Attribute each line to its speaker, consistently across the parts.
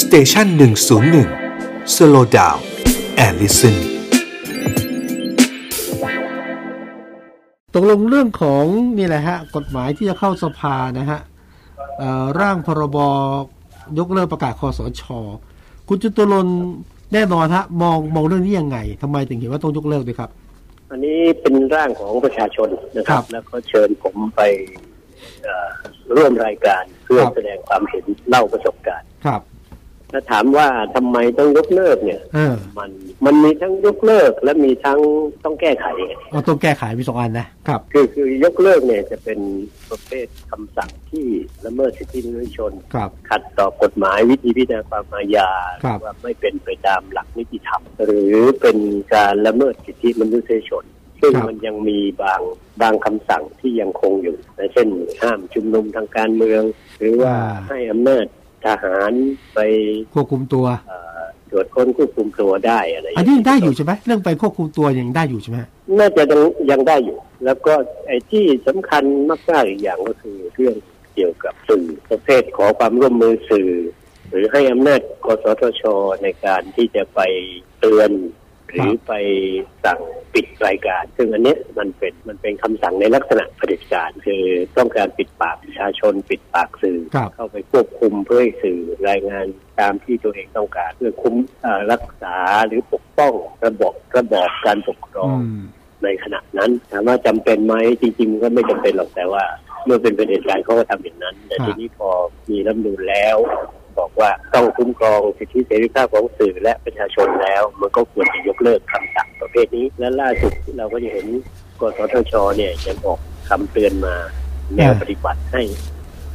Speaker 1: station หนึ่งศูนย์หนึ่ง slow down and listen
Speaker 2: ตกลงเรื่องของนี่แหละฮะ กฎหมายที่จะเข้าสภานะฮะเอ่อร่างพรบยกเลิกประกาศคสช คุณจาตุรนต์แน่นอนฮะ มองมองเรื่องนี้ยังไงทำไมถึงเห็นว่าต้องยกเลิกด้วยครับ
Speaker 3: อันนี้เป็นร่างของประชาชนนะครั
Speaker 2: ครับบ
Speaker 3: แล้วก็เชิญผมไปเอ่อร่วมรายการเพื่อ
Speaker 2: ครับ
Speaker 3: แสดงความเห็นเล่าประสบการณ์
Speaker 2: ครับ
Speaker 3: ถ้าถามว่าทำไมต้องยกเลิกเนี่ย
Speaker 2: เออ
Speaker 3: มันมันมีทั้งยกเลิกและมีทั้งต้องแก้ไข
Speaker 2: เอาต้องแก้ไขมีสองอันนะครับ
Speaker 3: คือคือยกเลิกเนี่ยจะเป็นประเภทคำสั่งที่ละเมิดสิทธิมนุษยชน
Speaker 2: ครับ
Speaker 3: ขัดต่อกฎหมายวิธีพิจารณาความอาญา
Speaker 2: ครับ
Speaker 3: ว่าไม่เป็นไปตามหลักนิติธรรม หรือเป็นการละเมิดสิทธิมนุษยชนซึ่ง
Speaker 2: ครับ
Speaker 3: มันยังมีบางบางคำสั่งที่ยังคงอยู่นะเช่นห้ามชุมนุมทางการเมือง หรือว่าให้อำนาจ ทหารไป
Speaker 2: ควบคุมตัว
Speaker 3: เอ่อตรวจค้นควบคุมตัวได้อะไร
Speaker 2: อันนี้ยังได้อยู่ใช่ไหมเรื่องไปควบคุมตัวยังได้อยู่ใช่ไหมฮะ
Speaker 3: น่าจะยังยังได้อยู่ แล้วก็ไอ้ที่สำคัญมากๆอีกอย่างก็คือเรื่องเกี่ยวกับสื่อประเภทขอความร่วมมือสื่อ หรือให้อำนาจกสทชในการที่จะไปเตือน หรือไปสั่งปิดรายการ ซึ่งอันเนี้ยมันเป็นมันเป็นคำสั่งในลักษณะเผด็จการ คือต้องการปิดปากประชาชน ปิดปากสื่อ
Speaker 2: ครับ
Speaker 3: เข้าไปควบคุมเพื่อให้สื่อรายงานตามที่ตัวเองต้องการ เพื่อคุ้มเอ่อรักษาหรือปกป้องระบบระบอบการปกครอง
Speaker 2: อืม
Speaker 3: ในขณะนั้นถามว่าจำเป็นไหมจริงๆมันก็ไม่จำเป็นหรอกแต่ว่าเมื่อเป็นประเด็นการเขาก็ทำอย่างนั้น แต่
Speaker 2: ครับ
Speaker 3: ทีนี้พอมีรัฐธรรมนูลแล้ว บอกว่าต้องคุ้มครองสิทธิเสรีภาพของสื่อและประชาชนแล้ว มันก็ควรจะยกเลิกคำสั่งประเภทนี้ และล่าสุดเราก็จะเห็นกสทชเนี่ยยังออกคำเตือนมาแนวปฏิบัติให้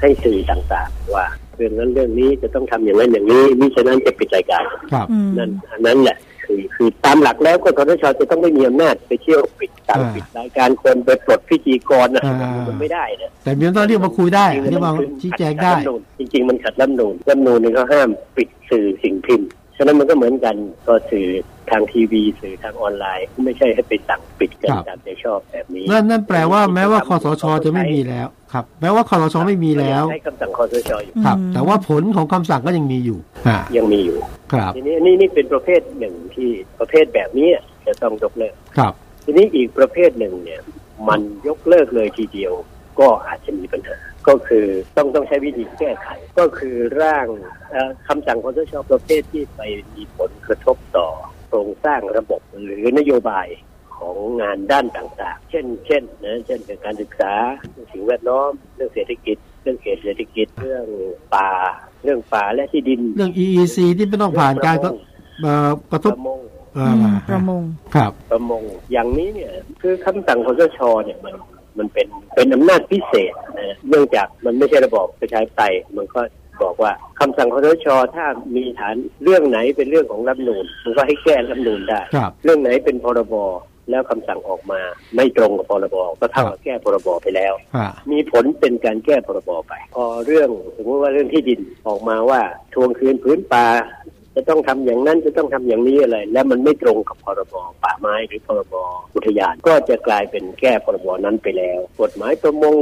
Speaker 3: ให้สื่อต่างๆ ว่าเรื่องนั้นเรื่องนี้จะต้องทำอย่างนั้นอย่างนี้มิฉะนั้นจะปิดรายการ
Speaker 2: ครับ
Speaker 4: อืม
Speaker 3: นั่นอันนั้นแหละ คือคือตามหลักแล้วก็กสทชจะต้องไม่มีอำนาจไปเที่ยวปิดสั่ง
Speaker 2: อ่า
Speaker 3: ปิดรายการคนไปปลดพิธีกรนะ
Speaker 2: อ่า
Speaker 3: มันไม่ได้นะ
Speaker 2: แต่มีต้องเรียกมาคุยได้เรียกมาชี้แจงได้
Speaker 3: ขัรัฐธรรมนูญจริง ๆ มันขัดรัฐธรรมนูญรัฐธรรมนูญนี่เขาห้ามปิดสื่อสิ่งพิมพ์ฉะนั้นมันก็เหมือนกันก็สื่อทางทีวีสื่อทางออนไลน์ ไม่ใช่ให้ไปสั่งปิดกัน
Speaker 2: ครับ
Speaker 3: ตามใจชอบแบบนี้
Speaker 2: นั่นนั่นแปลว่าแม้ว่าคอสชจะไม่มีแล้วครับ แม้ว่าคอสชไม่มีแล้ว
Speaker 3: ใช้คำสั่งคอสชอยู่
Speaker 2: ครับ
Speaker 4: อืม
Speaker 2: แต่ว่าผลของคำสั่งก็ยังมีอยู่อ่า
Speaker 3: ยังมีอยู่
Speaker 2: ครับ
Speaker 3: ทีนี้นี่นี่เป็นประเภทหนึ่งที่ประเภทแบบนี้จะต้องยกเลิก
Speaker 2: ครับ
Speaker 3: ทีนี้อีกประเภทหนึ่งเนี่ย มันยกเลิกเลยทีเดียวก็อาจจะมีปัญหา ก็คือต้องต้องใช้วิธีแก้ไข ก็คือร่างเอ่อคำสั่งคอสชประเภทที่ไปมีผลกระทบต่อโครงสร้างระบบหรือนโยบายของงานด้านต่างๆ เช่น เช่นนะเช่นเรื่องการศึกษาเรื่องสิ่งแวดล้อม เรื่องเศรษฐกิจ เรื่องเขตเศรษฐกิจ เรื่องป่า เรื่องป่าและที่ดิน
Speaker 2: เรื่อง EEC ที่ไม่ต้องผ่านการก็เอ่อกระท
Speaker 3: ป
Speaker 2: บ
Speaker 3: ระมง
Speaker 2: เอ่
Speaker 4: อื
Speaker 2: อ
Speaker 4: มประมง
Speaker 2: ครับ
Speaker 3: ประมง อย่างนี้เนี่ย คือคำสั่งคอสชเนี่ยมันมันเป็นเป็นอำนาจพิเศษนะ เนื่องจากมันไม่ใช่ระบอบประชาธิปไตยมันก็บอกว่าคำสั่งคอสชถ้ามีฐานเรื่องไหนเป็นเรื่องของรัฐธรรมนูญมันก็ให้แก้รัฐธรรมนูญได้
Speaker 2: ครับ
Speaker 3: เรื่องไหนเป็นพรบแล้วคำสั่งออกมาไม่ตรงกับพรบก็เท่ากับแก้พรบไปแล้ว
Speaker 2: อ่า
Speaker 3: มีผลเป็นการแก้พรบไป พอเรื่องสมมติว่าเรื่องที่ดินออกมาว่าทวงคืนพื้นป่า จะต้องทำอย่างนั้นจะต้องทำอย่างนี้อะไร แล้วมันไม่ตรงกับพรบป่าไม้หรือพรบอุทยาน ก็จะกลายเป็นแก้พรบนั้นไปแล้ว กฎหมายประมง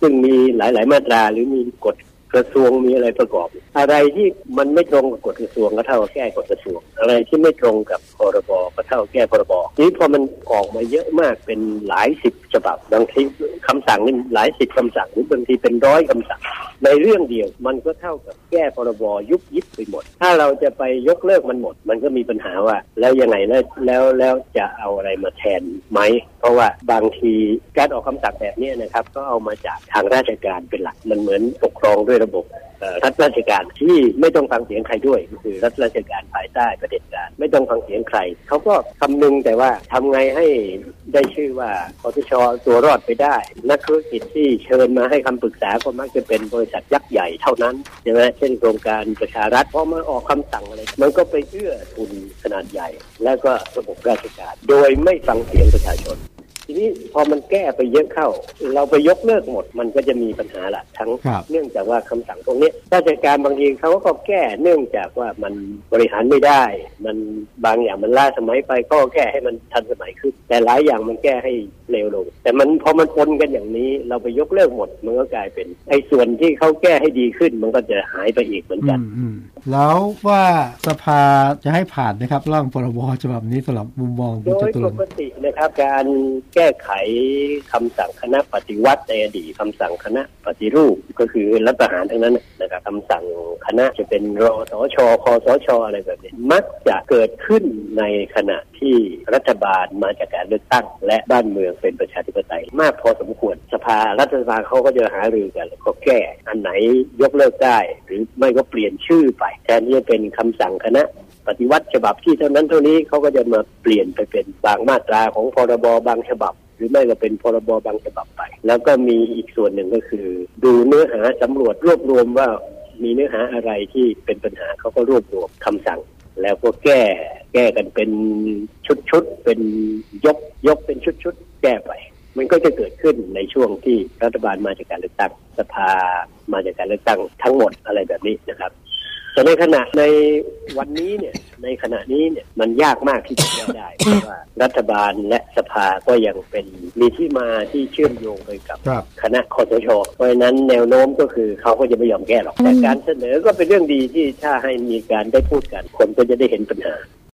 Speaker 3: ซึ่งมีหลาย ๆ มาตราหรือมีกฎ กระทรวงมีอะไรประกอบ อะไรที่มันไม่ตรงกับกฎกระทรวงก็เท่ากับแก้กฎกระทรวง อะไรที่ไม่ตรงกับพรบก็เท่ากับแก้พรบนี้พอมันออกมาเยอะมากเป็นหลายสิบฉบับบางทีคำสั่งนี่หลายสิบคำสั่งหรือบางทีเป็นร้อยคำสั่ง ในเรื่องเดียวมันก็เท่ากับแก้พรบยุบยิบไปหมด ถ้าเราจะไปยกเลิกมันหมด มันก็มีปัญหาว่า แล้วยังไงแล้วแล้วแล้วจะเอาอะไรมาแทนไหม เพราะว่าบางทีการออกคำสั่งแบบนี้นะครับ ก็เอามาจากทางราชการเป็นหลักมันเหมือนปกครองด้วยระบบรัฐราชการที่ไม่ต้องฟังเสียงใครด้วยก็คือรัฐราชการภายใต้ประเด็จการไม่ต้องฟังเสียงใครเขาก็คำนึงแต่ว่าทำไงให้ได้ชื่อว่าคอสชตัวรอดไปได้ นักธุรกิจที่เชิญมาให้คำปรึกษาก็มักจะเป็นบริษัทยักษ์ใหญ่เท่านั้นใช่ไหมเช่นโครงการประชารัฐพอมาออกคำสั่งอะไรมันก็ไปเอื้อทุนขนาดใหญ่ แล้วก็ระบบราชการ โดยไม่ฟังเสียงประชาชน ทีนี้พอมันแก้ไปเยอะเข้า เราไปยกเลิกหมดมันก็จะมีปัญหาละทั้ง
Speaker 2: ครับ
Speaker 3: เนื่องจากว่าคำสั่งพวกนี้ราชการบางทีเขาก็แก้เนื่องจากว่ามันบริหารไม่ได้ มันบางอย่างมันล้าสมัยไปก็แก้ให้มันทันสมัยขึ้น แต่หลายอย่างมันแก้ให้เร็วลง แต่มันพอมันปนกันอย่างนี้ เราไปยกเลิกหมดมันก็กลายเป็นไอ้ส่วนที่เขาแก้ให้ดีขึ้น มันก็จะหายไปอีกเหมือน
Speaker 2: อื
Speaker 3: กัน
Speaker 2: มอืมแล้วว่าสภาจะให้ผ่านนะครับร่างพรบฉบับนี้สำหรับมุมมอง
Speaker 3: โด
Speaker 2: คุณจ
Speaker 3: ย
Speaker 2: ตุร
Speaker 3: ป
Speaker 2: น
Speaker 3: กตินะครับ การแก้ไขคำสั่งคณะปฏิวัติในอดีตคำสั่งคณะปฏิรูปก็คือรัฐประหารทั้งนั้นนะครับคำสั่งคณะจะเป็นรสชคสชอะไรแบบนี้มักจะเกิดขึ้นในขณะที่รัฐบาลมาจากการเลือกตั้ง และบ้านเมืองเป็นประชาธิปไตย มากพอสมควร สภารัฐสภาเขาก็จะหารือกันแล้วก็แก้อันไหนยกเลิกได้ หรือไม่ก็เปลี่ยนชื่อไป แทนที่จะเป็นคำสั่งคณะปฏิวัติฉบับที่เท่านั้นเท่านี้เขาก็จะมาเปลี่ยนไปเป็นบางมาตราของพรบบางฉบับ หรือไม่ก็เป็นพรบบางฉบับไป แล้วก็มีอีกส่วนหนึ่งก็คือ ดูเนื้อหาสำรวจรวบรวมว่ามีเนื้อหาอะไรที่เป็นปัญหาเขาก็รวบรวมคำสั่ง แล้วก็แก้ แก้กันเป็นชุดๆเป็นยกยกเป็นชุดๆแก้ไป มันก็จะเกิดขึ้นในช่วงที่รัฐบาลมาจากการเลือกตั้งสภามาจากการเลือกตั้งทั้งหมดอะไรแบบนี้นะครับแต่ในขณะในวันนี้เนี่ยในขณะนี้เนี่ยมันยากมากที่จะแก้ได้เพราะว่ารัฐบาลและสภาก็ยังเป็นมีที่มาที่เชื่อมโยงไปกับ
Speaker 2: ครับ
Speaker 3: คณะคอสชเพราะฉะนั้นแนวโน้มก็คือเขาก็จะไม่ยอมแก้หรอกแต่การเสนอก็เป็นเรื่องดีที่ถ้าให้มีการได้พูดกันคนก็จะได้เห็นปัญหา